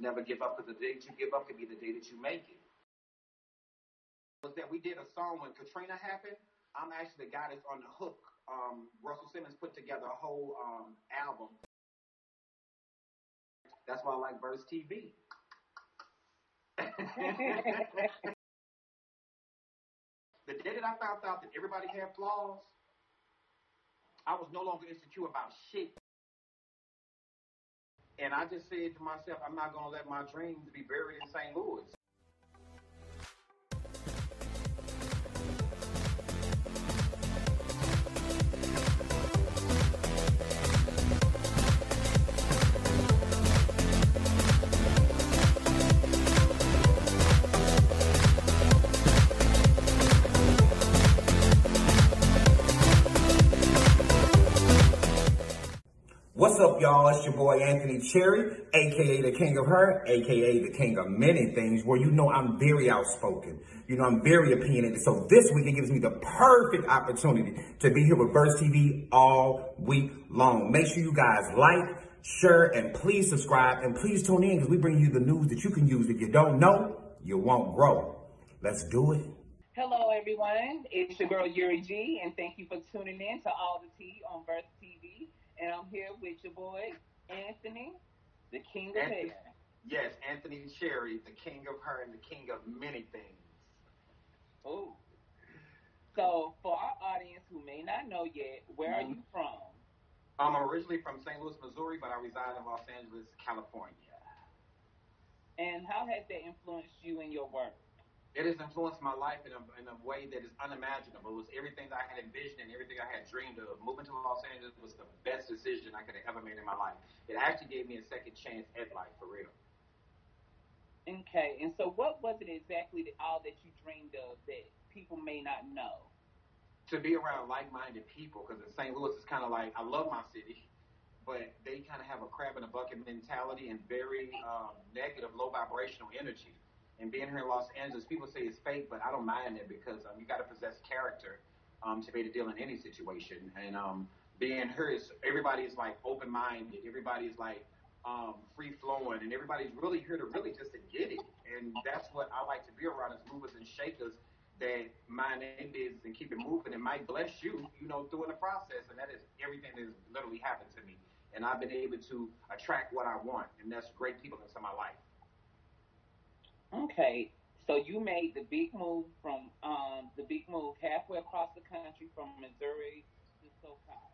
never give up because the day that you give up could be the day that you make it. Was that we did a song when Katrina happened? I'm actually the guy that's on the hook. Um, Russell Simmons put together a whole um, album. That's why I like Verse TV. the day that I found out that everybody had flaws, I was no longer insecure about shit. And I just said to myself, I'm not going to let my dreams be buried in St. Louis. Y'all? It's your boy Anthony Cherry, aka the King of Her, aka the King of Many Things, where you know I'm very outspoken. You know I'm very opinionated. So this week it gives me the perfect opportunity to be here with Verse TV all week long. Make sure you guys like, share, and please subscribe, and please tune in because we bring you the news that you can use. If you don't know, you won't grow. Let's do it. Hello, everyone. It's your girl Yuri G, and thank you for tuning in to All the Tea on Verse TV. And I'm here with your boy Anthony, the King of Anthony, Hair. yes, Anthony Cherry, the King of Her and the King of Many Things. Oh. So, for our audience who may not know yet, where are you from? I'm originally from St. Louis, Missouri, but I reside in Los Angeles, California. And how has that influenced you in your work? It has influenced my life in a, in a way that is unimaginable. It was everything that I had envisioned and everything I had dreamed of. Moving to Los Angeles was the best decision I could have ever made in my life. It actually gave me a second chance at life, for real. Okay, and so what was it exactly that all that you dreamed of that people may not know? To be around like-minded people, because in St. Louis, it's kind of like I love my city, but they kind of have a crab in a bucket mentality and very um, negative, low vibrational energy. And being here in Los Angeles, people say it's fake, but I don't mind it because um, you got to possess character um, to be able to deal in any situation. And um, being here is everybody is like open-minded, everybody is like um, free-flowing, and everybody's really here to really just to get it. And that's what I like to be around is movers and shakers that mind their business and keep it moving and might bless you, you know, through the process. And that is everything that has literally happened to me. And I've been able to attract what I want, and that's great people into my life. Okay, so you made the big move from um, the big move halfway across the country from Missouri to SoCal.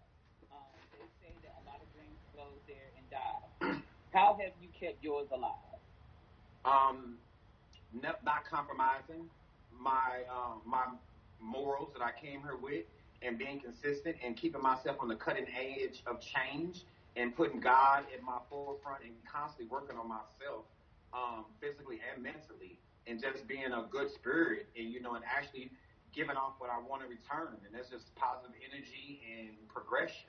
Um, they say that a lot of dreams close there and die. How have you kept yours alive? um, not compromising my um, my morals that I came here with, and being consistent and keeping myself on the cutting edge of change and putting God at my forefront and constantly working on myself, um, physically and mentally, and just being a good spirit and you know and actually giving off what I want to return, and that's just positive energy and progression.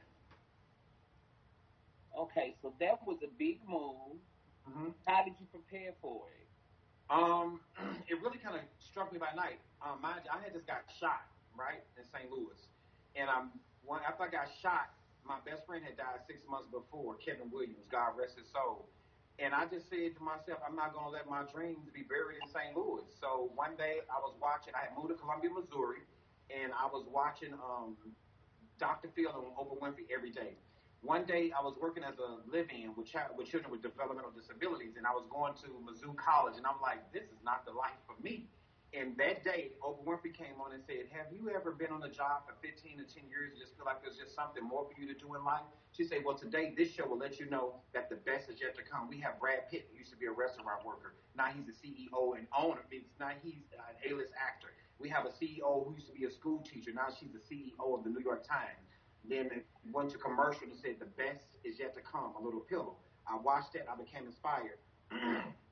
Okay, so that was a big move. Mm-hmm. How did you prepare for it? Um, it really kind of struck me by night. Um, mind you, I had just got shot right in St. Louis, and um, when after I got shot, my best friend had died six months before, Kevin Williams, God rest his soul. And I just said to myself, I'm not gonna let my dreams be buried in St. Louis. So one day I was watching. I had moved to Columbia, Missouri, and I was watching um, Dr. Phil and Oprah Winfrey every day. One day I was working as a live-in with, child, with children with developmental disabilities, and I was going to Mizzou College, and I'm like, this is not the life for me. And that day, Oprah Winfrey came on and said, have you ever been on a job for 15 or 10 years and just feel like there's just something more for you to do in life? She said, well, today this show will let you know that the best is yet to come. We have Brad Pitt, who used to be a restaurant worker. Now he's a CEO and owner. Now he's an A-list actor. We have a CEO who used to be a school teacher. Now she's the CEO of the New York Times. Then went to commercial and said, the best is yet to come, a little pillow. I watched it. I became inspired.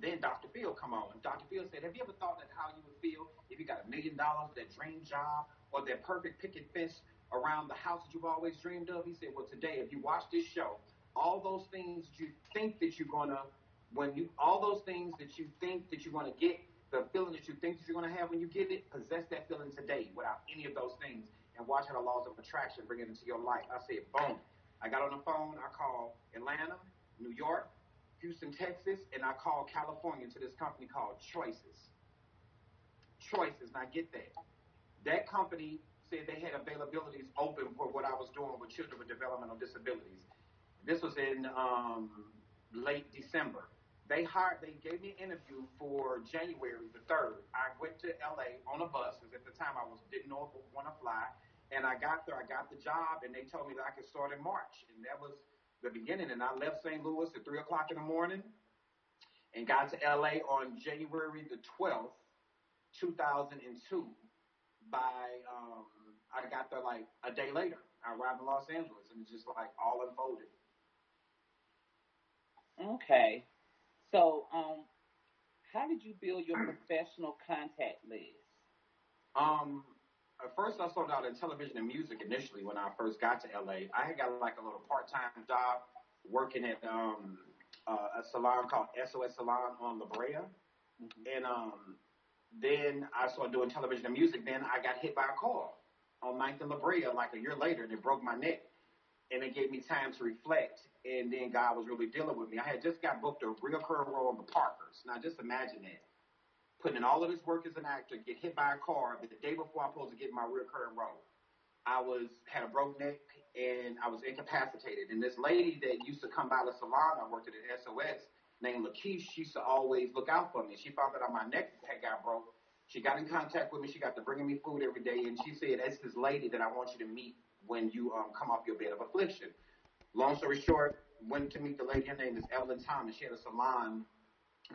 then Dr. Phil come on. Dr. Phil said, have you ever thought that how you would feel if you got a million dollars, that dream job, or that perfect picket fence around the house that you've always dreamed of? He said, well, today, if you watch this show, all those things you think that you're to, when you, all those things that you think that you're to get, the feeling that you think that you're to have when you get it, possess that feeling today without any of those things and watch how the laws of attraction bring it into your life. I said, boom. I got on the phone. I called Atlanta, New York, Houston, Texas, and I called California to this company called Choices. Choices, now I get that. That company said they had availabilities open for what I was doing with children with developmental disabilities. This was in um, late December. They hired, they gave me an interview for January the 3rd. I went to LA on a bus because at the time I was didn't know if I want to fly. And I got there, I got the job, and they told me that I could start in March. And that was the beginning. And I left St. Louis at 3 o'clock in the morning and got to LA on January the 12th, 2002. By, um, I got there like a day later. I arrived in Los Angeles, and it's just like all unfolded. Okay. So, um, how did you build your professional contact list? Um, first I started out in television and music initially when I first got to LA. I had got like a little part-time job working at um, uh, a salon called SOS Salon on La Brea. Mm-hmm. And um, then I started doing television and music. Then I got hit by a car on 9th and La Brea like a year later and it broke my neck. And it gave me time to reflect. And then God was really dealing with me. I had just got booked a recurring role on The Parkers. Now just imagine that putting in all of this work as an actor, get hit by a car, but the day before I'm supposed to get my recurring role, I was had a broke neck and I was incapacitated. And this lady that used to come by the salon I worked at at SOS named Lakeisha, she used to always look out for me. She found that my neck had got broke. She got in contact with me. She got to bringing me food every day, and she said, "That's this lady that I want you to meet when you um, come off your bed of affliction." Long story short, went to meet the lady. Her name is Evelyn Thomas. She had a salon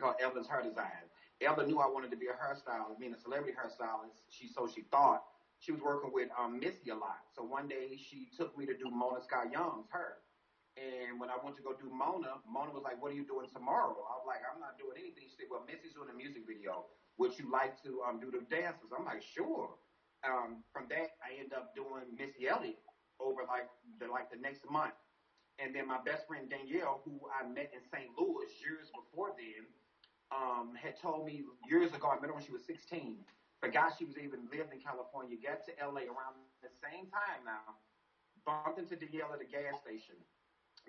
called Evelyn's Hair Design. Elba knew I wanted to be a hairstylist, being a celebrity hairstylist. She so she thought she was working with um, Missy a lot. So one day she took me to do Mona Scott Young's hair. And when I went to go do Mona, Mona was like, "What are you doing tomorrow?" I was like, "I'm not doing anything." She said, "Well, Missy's doing a music video. Would you like to um, do the dances?" I'm like, "Sure." Um, from that, I end up doing Missy Elliott over like the like the next month. And then my best friend Danielle, who I met in St. Louis years before then, um, had told me years ago, I met her when she was 16, forgot she was even lived in California, got to LA around the same time now, bumped into Danielle at a gas station.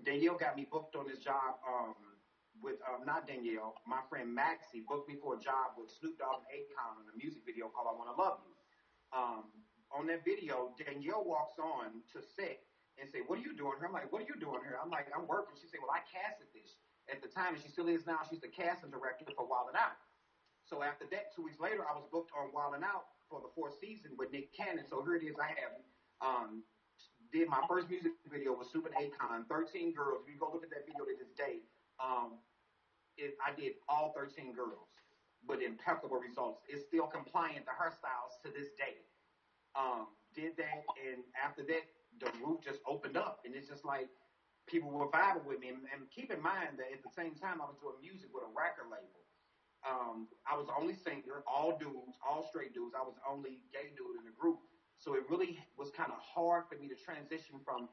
Danielle got me booked on this job um, with, um, not Danielle, my friend Maxie booked me for a job with Snoop Dogg and Akon in a music video called I Wanna Love You. Um, on that video, Danielle walks on to set and say, what are you doing here? I'm like, what are you doing here? I'm like, I'm working. She said, well, I casted this at the time, and she still is now, she's the casting director for Wild 'N Out. So after that, two weeks later, I was booked on Wild 'N Out for the fourth season with Nick Cannon. So here it is. I have um, did my first music video with Super Akon, 13 girls. If you go look at that video to this day, um, it, I did all 13 girls with impeccable results. It's still compliant to hairstyles to this day. Um, did that, and after that, the roof just opened up, and it's just like people were vibing with me. And, and keep in mind that at the same time, I was doing music with a record label. Um, I was the only singer, all dudes, all straight dudes. I was the only gay dude in the group. So it really was kind of hard for me to transition from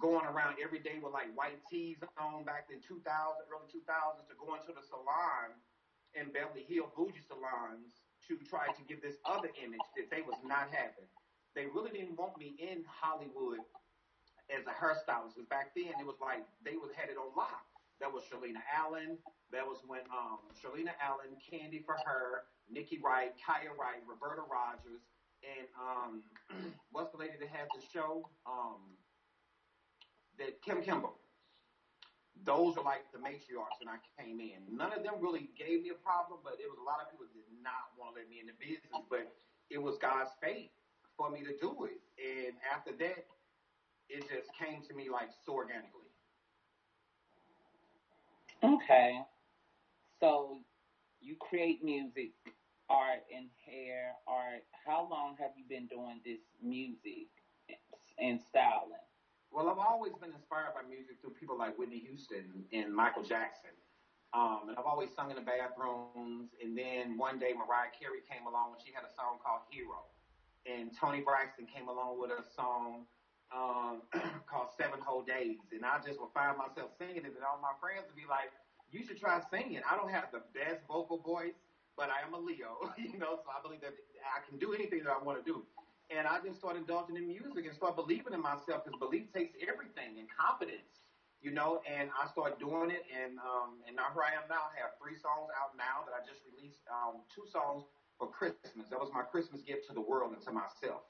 going around every day with like white tees on back in 2000, early 2000s to going to the salon in Beverly Hills, bougie salons, to try to give this other image that they was not having. They really didn't want me in Hollywood as a hairstylist. Because back then it was like they was headed on lock. That was Shalina Allen. That was when um, Shalina Allen, Candy for her, Nikki Wright, Kiyah Wright, Roberta Rogers, and um, what's the lady that had the show? Um, that Kim Kimble. Those are like the matriarchs when I came in. None of them really gave me a problem, but it was a lot of people did not want to let me in the business. But it was God's fate for me to do it. And after that, it just came to me like so organically. Okay. So you create music, art, and hair art. How long have you been doing this music and styling? Well, I've always been inspired by music through people like Whitney Houston and Michael Jackson. Um, and I've always sung in the bathrooms. And then one day Mariah Carey came along and she had a song called Hero. And Toni Braxton came along with a song um, called Seven Whole Days, and I just would find myself singing it, and all my friends would be like, "You should try singing." I don't have the best vocal voice, but I am a Leo, you know, so I believe that I can do anything that I want to do. And I just started indulging in music and started believing in myself because belief takes everything and confidence. you know, and I started doing it, and um, and now here I am now. I have three songs out now that I just released. Um, two songs for Christmas. That was my Christmas gift to the world and to myself.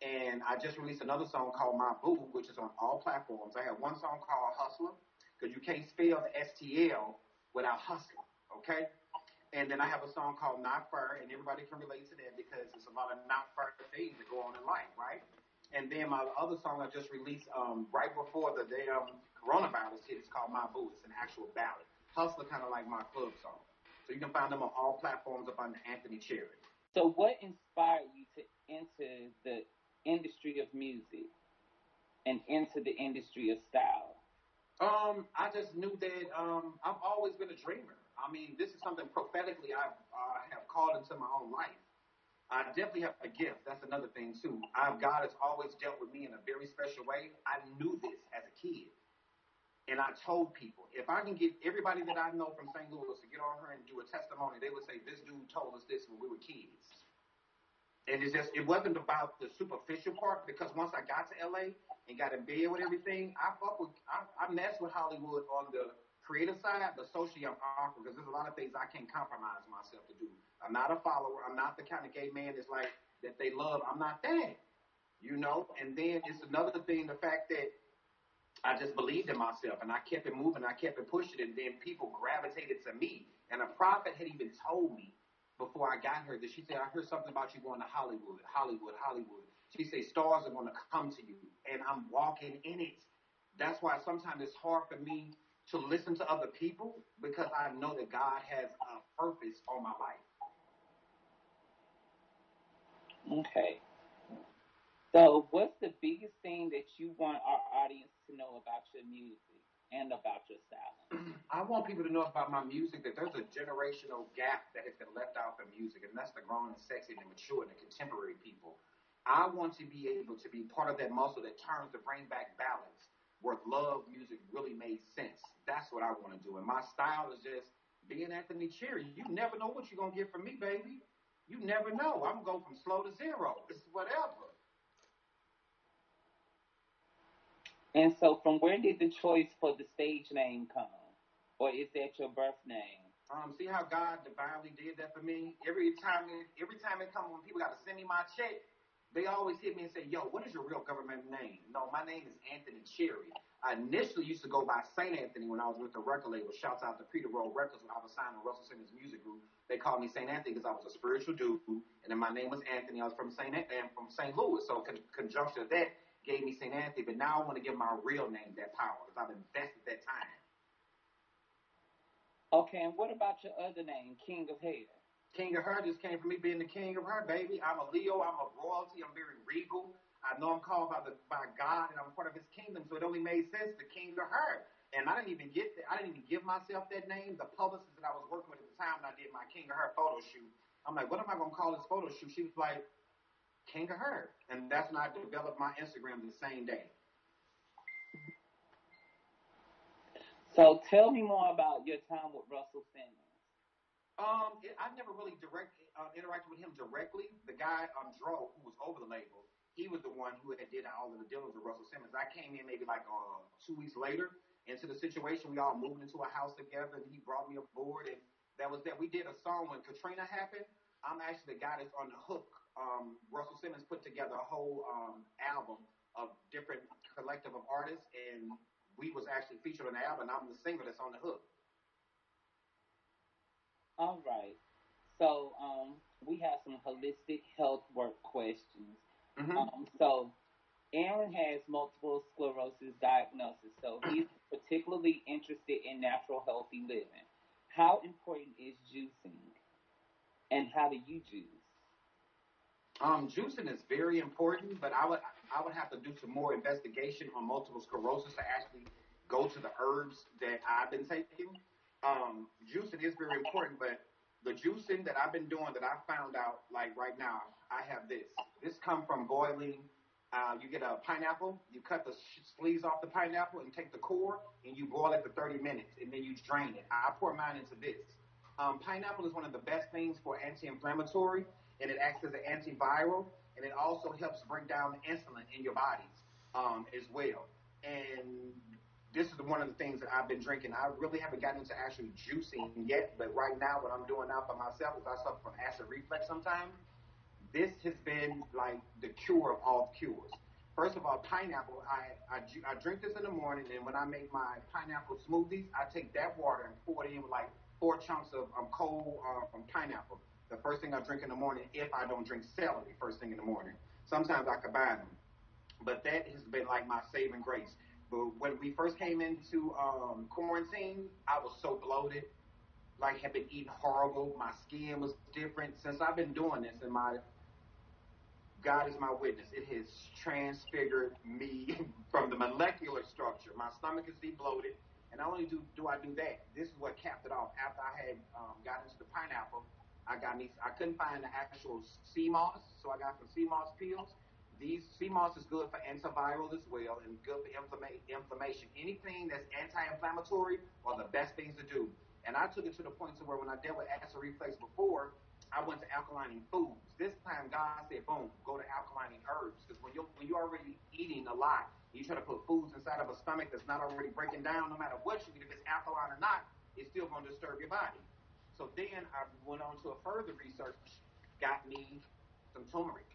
And I just released another song called My Boo, which is on all platforms. I have one song called Hustler, because you can't spell the STL without hustling, okay? And then I have a song called Not Fair, and everybody can relate to that because it's a lot of not fair things that go on in life, right? And then my other song I just released um, right before the damn coronavirus hit is called My Boo. It's an actual ballad. Hustler kind of like my club song. So you can find them on all platforms up under Anthony Cherry. So what inspired you to enter the industry of music and into the industry of style? Um, I just knew that um, I've always been a dreamer. I mean, this is something prophetically I uh, have called into my own life. I definitely have a gift. That's another thing too. I've, God has always dealt with me in a very special way. I knew this as a kid. And I told people, if I can get everybody that I know from St. Louis to get on her and do a testimony, they would say, this dude told us this when we were kids. And it's just, it wasn't about the superficial part because once I got to LA and got in bed with everything, I fuck with, I, I mess with Hollywood on the creative side, but socially I'm awkward because there's a lot of things I can't compromise myself to do. I'm not a follower. I'm not the kind of gay man that's like, that they love. I'm not that, you know? And then it's another thing, the fact that I just believed in myself and I kept it moving. I kept it pushing and then people gravitated to me. And a prophet had even told me before I got here that she said, I heard something about you going to Hollywood, Hollywood, Hollywood. She said, stars are going to come to you and I'm walking in it. That's why sometimes it's hard for me to listen to other people because I know that God has a purpose on my life. Okay. So, what's the biggest thing that you want our audience to know about your music and about your style? I want people to know about my music that there's a generational gap that has been left out from music, and that's the grown and sexy and the mature and the contemporary people. I want to be able to be part of that muscle that turns to bring back balance, where love music really made sense. That's what I want to do. And my style is just being Anthony Cherry. You never know what you're going to get from me, baby. You never know. I'm going to go from slow to zero. It's whatever. And so, from where did the choice for the stage name come? Or is that your birth name? Um, see how God divinely did that for me? Every time, every time it comes when people got to send me my check, they always hit me and say, "Yo, what is your real government name?" No, my name is Anthony Cherry. I initially used to go by Saint Anthony when I was with the record label. Shouts out to Peter Roll Records when I was signed to Russell Simmons Music Group. They called me Saint Anthony because I was a spiritual dude, and then my name was Anthony. I was from Saint and from St. Louis, so con- conjunction of that gave me St. Anthony, but now I want to give my real name that power because I've invested that time. Okay, and what about your other name, King of Hair? King of Her just came from me being the king of her, baby. I'm a Leo. I'm a royalty. I'm very regal. I know I'm called by the by God, and I'm part of His kingdom. So it only made sense, the King of Her. And I didn't even get, the, I didn't even give myself that name. The publicist that I was working with at the time when I did my King of Her photo shoot, I'm like, what am I going to call this photo shoot? She was like, King of Her, and that's when I developed my Instagram the same day. So tell me more about your time with Russell Simmons. Um, it, I never really direct uh, interacted with him directly. The guy, um, Dro, who was over the label, he was the one who had did all of the dealings with Russell Simmons. I came in maybe like uh, two weeks later into the situation. We all moved into a house together, and he brought me aboard, and that was that. We did a song when Katrina happened. I'm actually the guy that's on the hook. Um, Russell Simmons put together a whole um, album of different collective of artists, and we was actually featured on the album. I'm the singer that's on the hook. All right. So um, we have some holistic health work questions. Mm-hmm. Um, so Aaron has multiple sclerosis diagnosis, so he's particularly interested in natural healthy living. How important is juicing, and how do you juice? Um, juicing is very important, but I would I would have to do some more investigation on multiple sclerosis to actually go to the herbs that I've been taking. Um, juicing is very important, but the juicing that I've been doing that I found out like right now, I have this. This come from boiling. Uh, you get a pineapple, you cut the sleeves off the pineapple and take the core and you boil it for 30 minutes and then you drain it. I pour mine into this. Um, pineapple is one of the best things for anti-inflammatory and it acts as an antiviral and it also helps bring down insulin in your bodies um, as well. And this is one of the things that I've been drinking. I really haven't gotten into actually juicing yet, but right now, what I'm doing now for myself is I suffer from acid reflux sometimes. This has been like the cure of all cures. First of all, pineapple. I, I, I drink this in the morning, and when I make my pineapple smoothies, I take that water and pour it in with like four chunks of um, cold um, pineapple. The first thing I drink in the morning, if I don't drink celery first thing in the morning. Sometimes I combine them, but that has been like my saving grace. But when we first came into um, quarantine, I was so bloated, like had been eating horrible. My skin was different. Since I've been doing this, and my God is my witness, it has transfigured me from the molecular structure. My stomach is debloated, and not only do do I do that, this is what capped it off. After I had um, got into the pineapple, I got me. I couldn't find the actual sea moss, so I got some sea moss peels these sea moss is good for antiviral as well and good for inflama- inflammation. Anything that's anti-inflammatory are the best things to do. And I took it to the point to where when I dealt with acid reflux before, I went to alkalining foods. This time, God said, "Boom, go to alkalining herbs." Because when you're when you're already eating a lot, you try to put foods inside of a stomach that's not already breaking down. No matter what you eat, if it's alkaline or not, it's still going to disturb your body. So then I went on to a further research, got me some turmeric.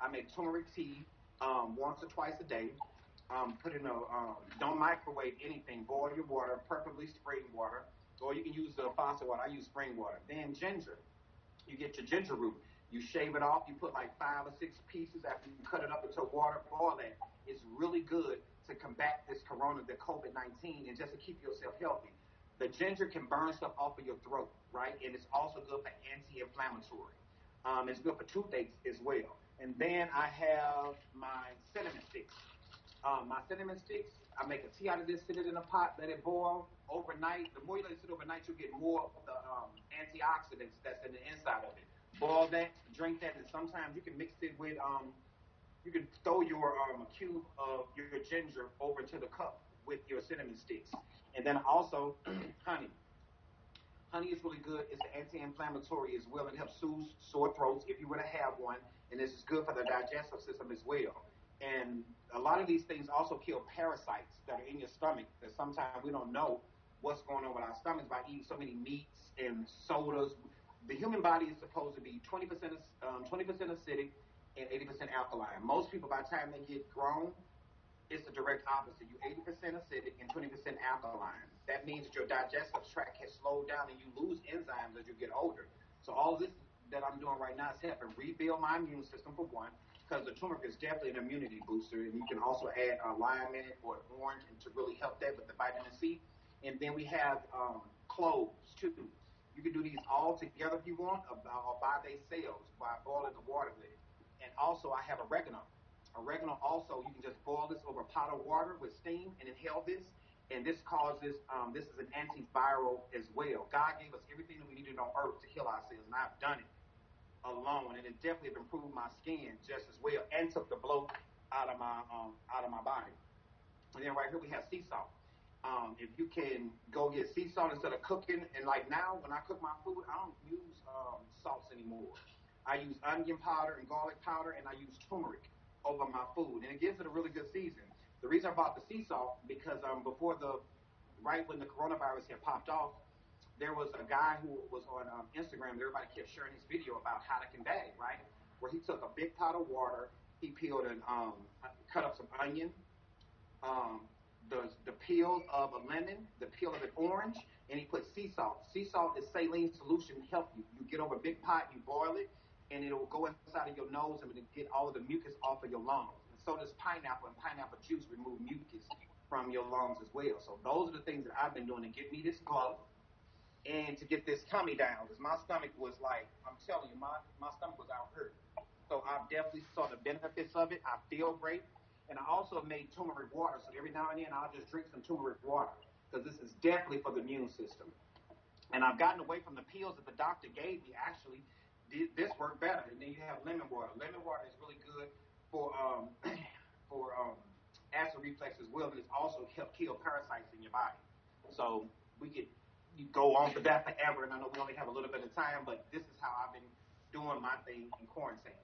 I make turmeric tea um, once or twice a day. Um, put in a um, don't microwave anything. Boil your water, preferably spring water, or you can use the faucet water. I use spring water. Then ginger. You get your ginger root. You shave it off. You put like five or six pieces after you cut it up into water. Boil that. It's really good to combat this corona, the COVID 19, and just to keep yourself healthy. The ginger can burn stuff off of your throat, right? And it's also good for anti-inflammatory. Um, it's good for toothaches as well. And then I have my cinnamon sticks. Um, my cinnamon sticks, I make a tea out of this, sit it in a pot, let it boil overnight. The more you let it sit overnight, you'll get more of the um, antioxidants that's in the inside of it. Boil that, drink that, and sometimes you can mix it with, um, you can throw your um, cube of your ginger over to the cup with your cinnamon sticks. And then also honey. Honey is really good. It's anti-inflammatory as well. It helps soothe sore throats if you were to have one and this is good for the digestive system as well. And a lot of these things also kill parasites that are in your stomach that sometimes we don't know what's going on with our stomachs by eating so many meats and sodas. The human body is supposed to be 20% um, 20% acidic and 80% alkaline. Most people, by the time they get grown, it's the direct opposite. You 80% acidic and 20% alkaline. That means that your digestive tract has slowed down and you lose enzymes as you get older. So all this that I'm doing right now is helping rebuild my immune system for one, because the turmeric is definitely an immunity booster, and you can also add a lime in it or orange and to really help that with the vitamin C. And then we have um, cloves too. You can do these all together if you want, or by themselves by boiling the water with it. And also, I have oregano. Oregano also, you can just boil this over a pot of water with steam and inhale this. And this causes, um, this is an antiviral as well. God gave us everything that we needed on earth to heal ourselves, and I've done it alone, and it definitely improved my skin just as well, and took the bloat out of my um, out of my body. And then right here we have sea salt. Um, if you can go get sea salt instead of cooking, and like now when I cook my food, I don't use um, salts anymore. I use onion powder and garlic powder, and I use turmeric over my food, and it gives it a really good season. The reason I bought the sea salt because um, before the right when the coronavirus had popped off, there was a guy who was on um, Instagram. Everybody kept sharing his video about how to convey, right? Where he took a big pot of water, he peeled and um, cut up some onion, um, the the peel of a lemon, the peel of an orange, and he put sea salt. Sea salt is saline solution to help you. You get over a big pot, you boil it, and it will go inside of your nose and get all of the mucus off of your lungs. And so does pineapple, and pineapple juice remove mucus from your lungs as well. So those are the things that I've been doing to get me this glow and to get this tummy down because my stomach was like, I'm telling you, my, my stomach was out hurt. So I've definitely saw the benefits of it. I feel great. And I also made turmeric water. So every now and then I'll just drink some turmeric water because this is definitely for the immune system. And I've gotten away from the pills that the doctor gave me. Actually, this worked better. And then you have lemon water. Lemon water is really good for um, for um, acid reflux as well, but it's also help kill parasites in your body. So we could go on for that forever, and I know we only have a little bit of time, but this is how I've been doing my thing in quarantine.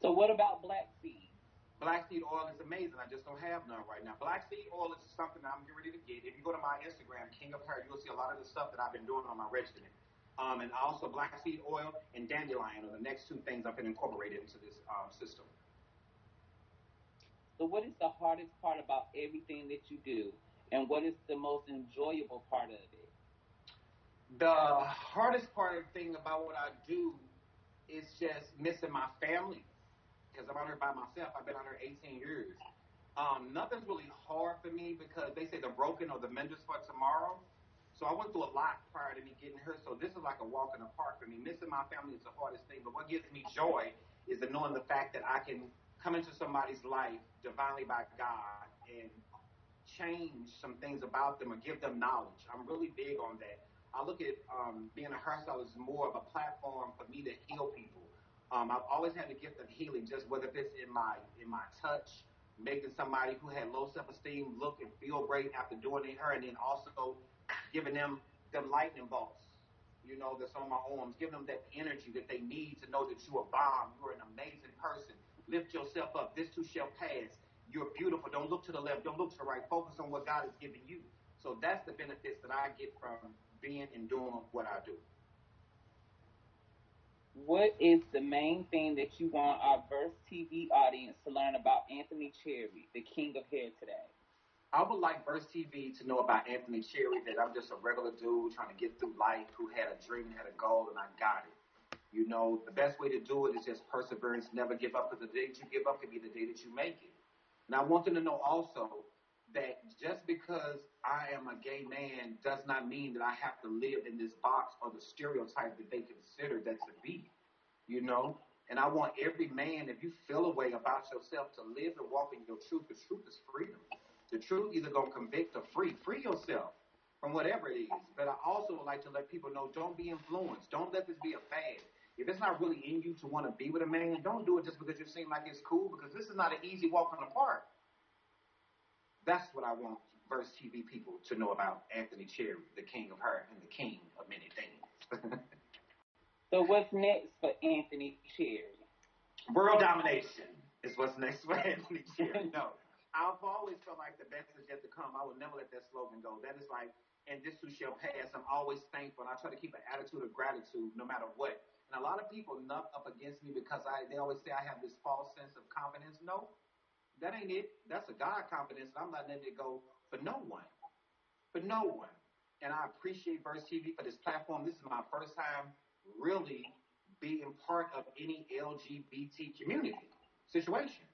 So what about black seed? Black seed oil is amazing. I just don't have none right now. Black seed oil is something I'm getting ready to get. If you go to my Instagram, King of Hair, you'll see a lot of the stuff that I've been doing on my regimen. Um, and also black seed oil and dandelion are the next two things I've been incorporated into this um, system. So, what is the hardest part about everything that you do, and what is the most enjoyable part of it? The hardest part of the thing about what I do is just missing my family because I'm out here by myself. I've been out here 18 years. Um, nothing's really hard for me because they say the broken or the menders for tomorrow. So I went through a lot prior to me getting here. So this is like a walk in the park for me. Missing my family is the hardest thing. But what gives me joy is the knowing the fact that I can come into somebody's life divinely by God and change some things about them or give them knowledge. I'm really big on that. I look at um, being a hairstylist as more of a platform for me to heal people. Um, I've always had the gift of healing, just whether it's in my in my touch, making somebody who had low self esteem look and feel great after doing their hair, and then also giving them them lightning bolts, you know, that's on my arms, giving them that energy that they need to know that you're a bomb, you're an amazing person. Lift yourself up. This too shall pass. You're beautiful. Don't look to the left. Don't look to the right. Focus on what God has given you. So that's the benefits that I get from being and doing what I do. What is the main thing that you want our Verse TV audience to learn about Anthony Cherry, the king of hair today? I would like Verse TV to know about Anthony Cherry, that I'm just a regular dude trying to get through life who had a dream, had a goal, and I got it. You know, the best way to do it is just perseverance, never give up, because the day that you give up could be the day that you make it. And I want them to know also that just because I am a gay man does not mean that I have to live in this box or the stereotype that they consider that to be, you know? And I want every man, if you feel a way about yourself, to live and walk in your truth. The truth is freedom. The truth either to convict or free. Free yourself from whatever it is. But I also would like to let people know don't be influenced. Don't let this be a fad. If it's not really in you to want to be with a man, don't do it just because you seem like it's cool, because this is not an easy walk in the park. That's what I want Verse TV people to know about Anthony Cherry, the king of her and the king of many things. so what's next for Anthony Cherry? World domination is what's next for Anthony Cherry. No. I've always felt like the best is yet to come. I will never let that slogan go. That is like, and this too shall pass. I'm always thankful. And I try to keep an attitude of gratitude no matter what. And a lot of people nut up against me because I they always say I have this false sense of confidence. No, that ain't it. That's a God confidence. And I'm not letting it go for no one. For no one. And I appreciate Verse TV for this platform. This is my first time really being part of any LGBT community situation.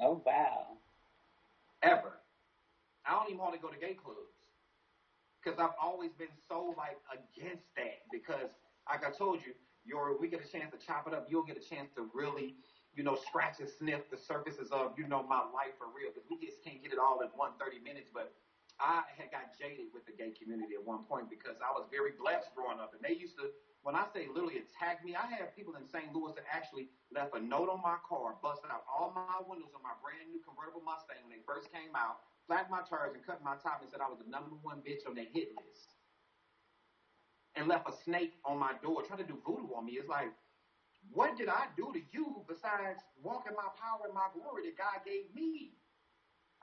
Oh wow. Ever. I don't even want to go to gay clubs. Because I've always been so like against that. Because like I told you, your we get a chance to chop it up, you'll get a chance to really, you know, scratch and sniff the surfaces of, you know, my life for real. Because we just can't get it all in one 30 minutes. But I had got jaded with the gay community at one point because I was very blessed growing up. And they used to when I say literally attack me, I have people in St. Louis that actually left a note on my car, busted out all my windows on my brand new convertible Mustang when they first came out, flattened my tires and cut my top and said I was the number one bitch on their hit list. And left a snake on my door trying to do voodoo on me. It's like, what did I do to you besides walking my power and my glory that God gave me?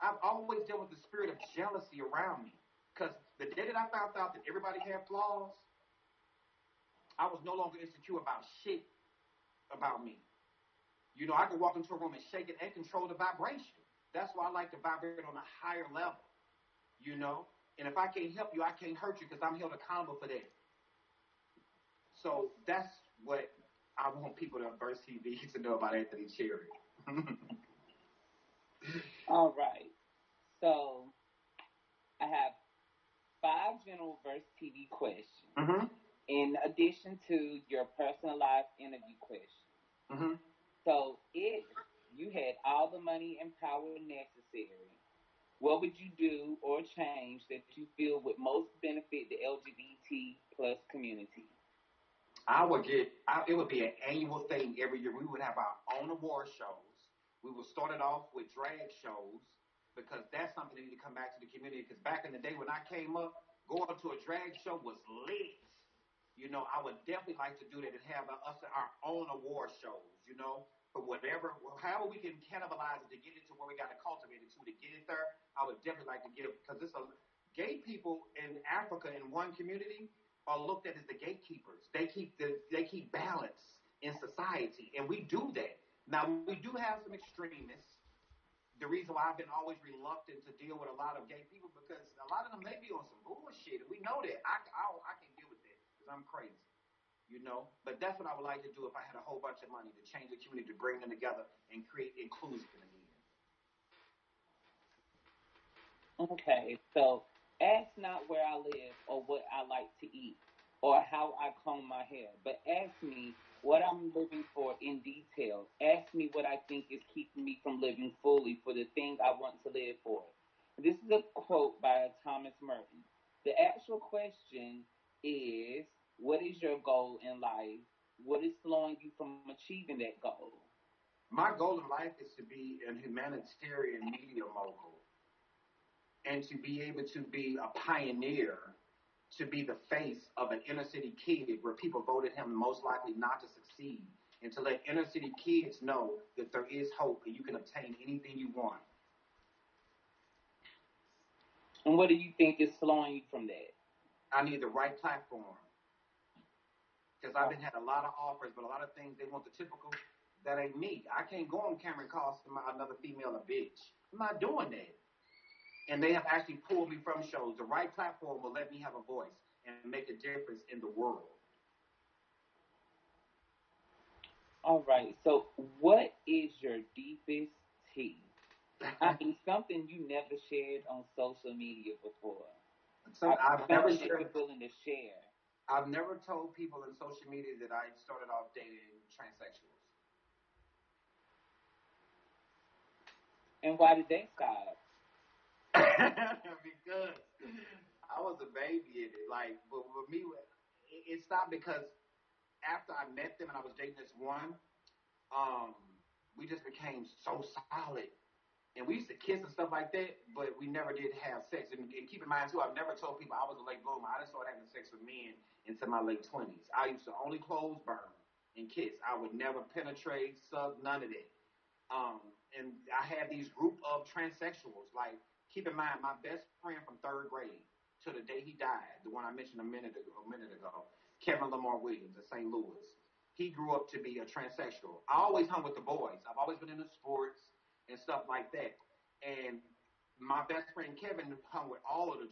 I've always dealt with the spirit of jealousy around me. Because the day that I found out that everybody had flaws, I was no longer insecure about shit about me. You know, I could walk into a room and shake it and control the vibration. That's why I like to vibrate on a higher level. You know? And if I can't help you, I can't hurt you because I'm held accountable for that. So that's what I want people to Verse TV to know about Anthony Cherry. All right. So I have five general Verse TV questions. Mm-hmm in addition to your personalized interview questions. Mm-hmm. So, if you had all the money and power necessary, what would you do or change that you feel would most benefit the LGBT plus community? I would get. I, it would be an annual thing every year. We would have our own award shows. We would start it off with drag shows because that's something that need to come back to the community. Because back in the day when I came up, going to a drag show was lit you know, I would definitely like to do that and have us our own award shows, you know, for whatever, however we can cannibalize it to get it to where we got to cultivate it to to get it there. I would definitely like to give because it's a gay people in Africa in one community are looked at as the gatekeepers. They keep the they keep balance in society, and we do that. Now we do have some extremists. The reason why I've been always reluctant to deal with a lot of gay people because a lot of them may be on some bullshit, we know that. I I, I can deal with that because I'm crazy you know. But that's what I would like to do if I had a whole bunch of money to change the community, to bring them together and create inclusion again. Okay, so ask not where I live or what I like to eat or how I comb my hair, but ask me what I'm living for in detail. Ask me what I think is keeping me from living fully for the thing I want to live for. This is a quote by Thomas Merton. The actual question is what is your goal in life? What is slowing you from achieving that goal? My goal in life is to be an humanitarian media mogul and to be able to be a pioneer, to be the face of an inner city kid where people voted him most likely not to succeed, and to let inner city kids know that there is hope and you can obtain anything you want. And what do you think is slowing you from that? I need the right platform because I've been had a lot of offers, but a lot of things they want the typical. That ain't me. I can't go on camera and call another female a bitch. I'm not doing that. And they have actually pulled me from shows. The right platform will let me have a voice and make a difference in the world. All right. So, what is your deepest tea? I mean, something you never shared on social media before. So I've never shared. Willing to share. I've never told people in social media that I started off dating transsexuals. And why did they stop? because I was a baby in it. Like, but with me, it, stopped because after I met them and I was dating this one, um, we just became so solid and we used to kiss and stuff like that, but we never did have sex. And, and keep in mind too, I've never told people I was a late bloomer. I didn't start having sex with men until my late twenties. I used to only close burn and kiss. I would never penetrate, suck, none of that. Um, and I had these group of transsexuals. Like, keep in mind, my best friend from third grade to the day he died, the one I mentioned a minute ago, a minute ago, Kevin Lamar Williams in St. Louis. He grew up to be a transsexual. I always hung with the boys. I've always been into sports and stuff like that. And my best friend Kevin hung with all of the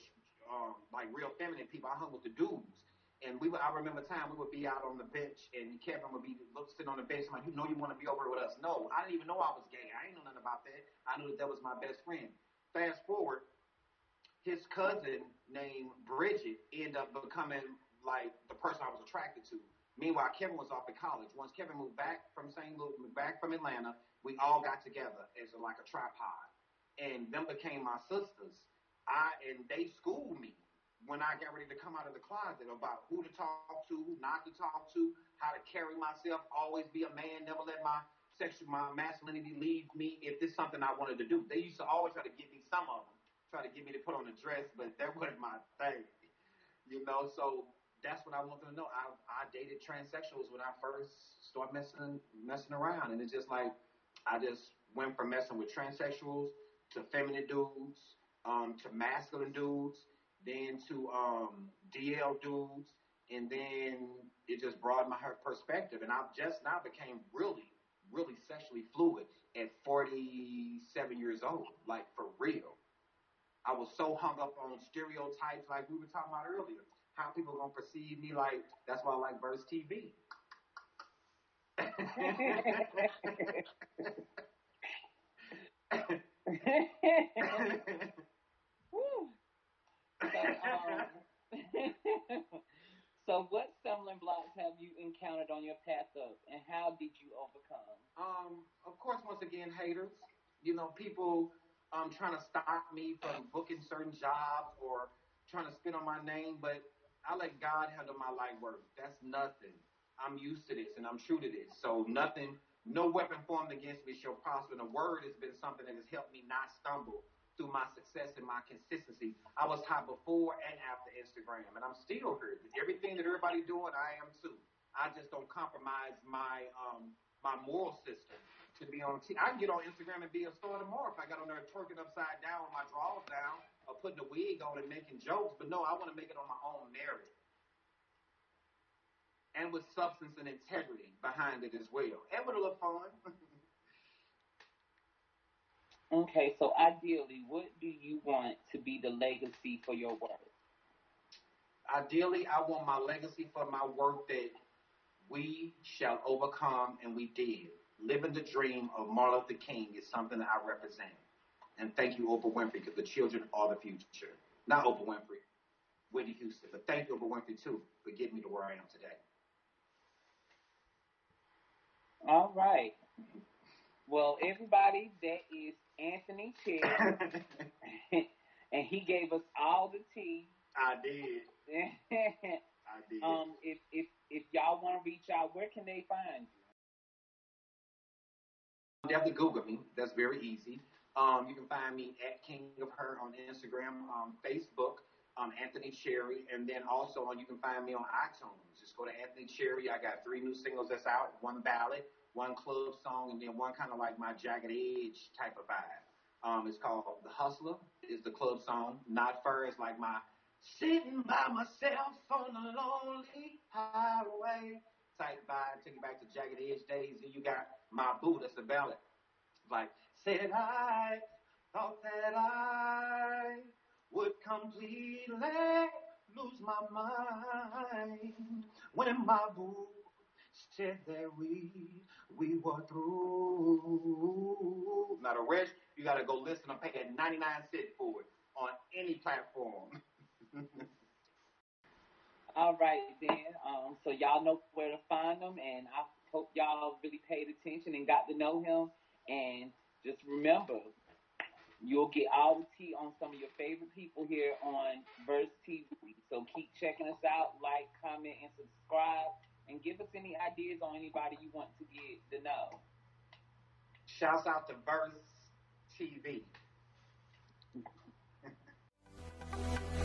um, like real feminine people. I hung with the dudes. And we would, I remember time we would be out on the bench and Kevin would be sitting on the bench. I'm like, you know, you want to be over with us? No, I didn't even know I was gay. I didn't know nothing about that. I knew that that was my best friend. Fast forward, his cousin named Bridget ended up becoming like the person I was attracted to. Meanwhile, Kevin was off at college. Once Kevin moved back from St. Louis, moved back from Atlanta, we all got together as a, like a tripod, and them became my sisters. I and they schooled me when I got ready to come out of the closet about who to talk to, who not to talk to, how to carry myself, always be a man, never let my sexual, my masculinity leave me. If this is something I wanted to do, they used to always try to give me some of them, try to get me to put on a dress, but that wasn't my thing, you know. So that's what I wanted to know. I I dated transsexuals when I first started messing messing around, and it's just like I just went from messing with transsexuals to feminine dudes, um, to masculine dudes, then to um, DL dudes, and then it just broadened my perspective. And I've just now became really, really sexually fluid at 47 years old, like for real. I was so hung up on stereotypes, like we were talking about earlier. How people are gonna perceive me, like that's why I like Verse TV. so, um, so what stumbling blocks have you encountered on your path up, and how did you overcome? Um, of course, once again, haters. You know, people um trying to stop me from booking certain jobs or trying to spit on my name, but I let God handle my light work. That's nothing. I'm used to this and I'm true to this. So nothing, no weapon formed against me shall prosper. And the word has been something that has helped me not stumble through my success and my consistency. I was hot before and after Instagram, and I'm still here. Everything that everybody doing, I am too. I just don't compromise my um, my moral system to be on TV. I can get on Instagram and be a star tomorrow if I got on there twerking upside down with my drawers down or putting a wig on and making jokes. But no, I want to make it on my own merit. And with substance and integrity behind it as well. And with a little fun. okay, so ideally, what do you want to be the legacy for your work? Ideally, I want my legacy for my work that we shall overcome, and we did. Living the dream of Martin Luther King is something that I represent. And thank you, Oprah Winfrey, because the children are the future. Not Oprah Winfrey, Whitney Houston, but thank you, Oprah Winfrey, too, for getting me to where I am today. All right. Well, everybody, that is Anthony Cherry. and he gave us all the tea. I did. I did. Um, if if if y'all want to reach out, where can they find you? You have to Google me. That's very easy. Um, you can find me at King of Her on Instagram, um, Facebook, um, Anthony Cherry, and then also on you can find me on iTunes. Just go to Anthony Cherry. I got three new singles that's out: one ballad, one club song, and then one kind of like my jagged edge type of vibe. Um, it's called The Hustler. Is the club song. Not Fur is like my sitting by myself on a lonely highway type vibe. Take you back to Jagged Edge days. And you got My Boo, that's the ballad. Like, said I thought that I would completely lose my mind when my boo said that we we were through. Now the rest you gotta go listen and pay at 99 cents for it on any platform. All right then. Um, so y'all know where to find him, and I hope y'all really paid attention and got to know him. And just remember, You'll get all the tea on some of your favorite people here on Verse TV. So keep checking us out, like, comment, and subscribe, and give us any ideas on anybody you want to get to know. Shouts out to Verse TV.